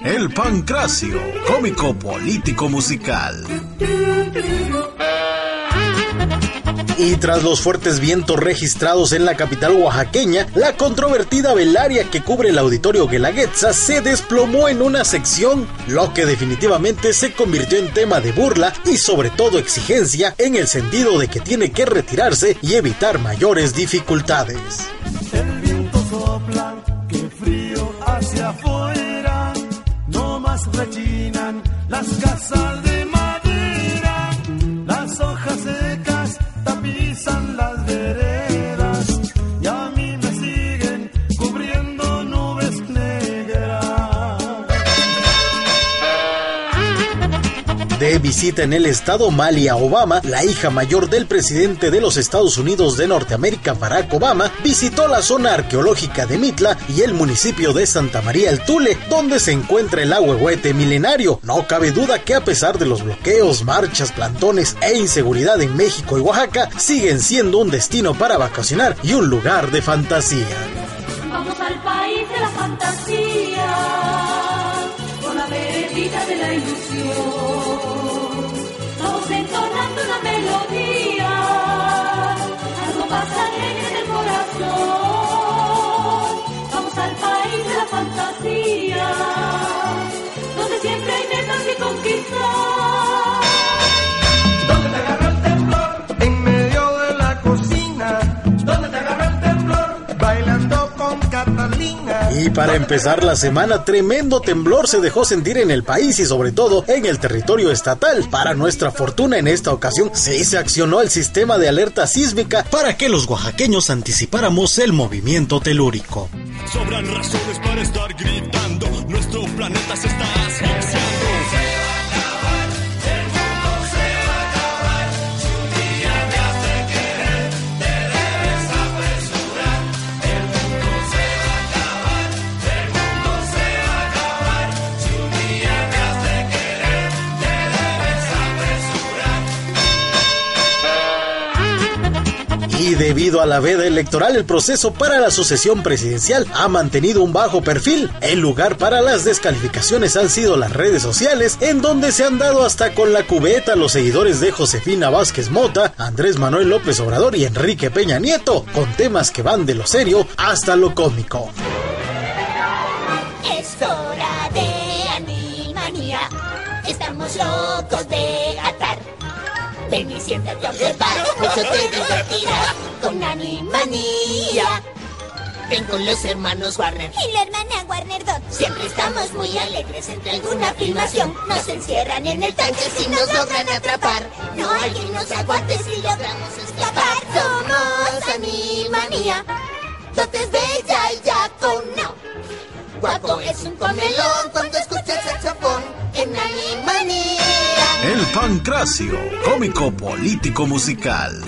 El Pancracio, cómico político musical. Y tras los fuertes vientos registrados en la capital oaxaqueña, la controvertida velaria que cubre el auditorio Guelaguetza se desplomó en una sección, lo que definitivamente se convirtió en tema de burla y sobre todo exigencia en el sentido de que tiene que retirarse y evitar mayores dificultades. El viento sopla, que frío hacia afuera, rechinan las casas de De visita en el estado Malia Obama, la hija mayor del presidente de los Estados Unidos de Norteamérica, Barack Obama, visitó la zona arqueológica de Mitla y el municipio de Santa María el Tule, donde se encuentra el ahuehuete milenario. No cabe duda que a pesar de los bloqueos, marchas, plantones e inseguridad en México y Oaxaca, siguen siendo un destino para vacacionar y un lugar de fantasía. Vamos al país de la fantasía, veredita de la ilusión. Vamos entonando una melodía, algo más alegre del corazón. Vamos al país de la fantasía, donde siempre hay metas que conquistar. ¿Dónde te agarró el temblor? En medio de la cocina. ¿Dónde te agarró el temblor? Bailando con Catalina. Y para empezar la semana, tremendo temblor se dejó sentir en el país y sobre todo en el territorio estatal. Para nuestra fortuna en esta ocasión, sí se accionó el sistema de alerta sísmica para que los oaxaqueños anticipáramos el movimiento telúrico. Sobran razones para estar gritando. Nuestro planeta se está asfixiando. Y debido a la veda electoral, el proceso para la sucesión presidencial ha mantenido un bajo perfil. El lugar para las descalificaciones han sido las redes sociales, en donde se han dado hasta con la cubeta los seguidores de Josefina Vázquez Mota, Andrés Manuel López Obrador y Enrique Peña Nieto, con temas que van de lo serio hasta lo cómico. Es hora de animanía. Estamos locos de atar. Ven y siéntate a observar. Mucho te divertirás con animanía. Ven con los hermanos Warner. Y la hermana Warner Dot. Siempre estamos muy alegres entre alguna filmación. Nos encierran en el tanque si nos logran atrapar. No hay quien nos aguante si logramos escapar. Somos animanía. Dotes bella y ya con no. Guapo es un comelón cuando El Pancracio, cómico político musical.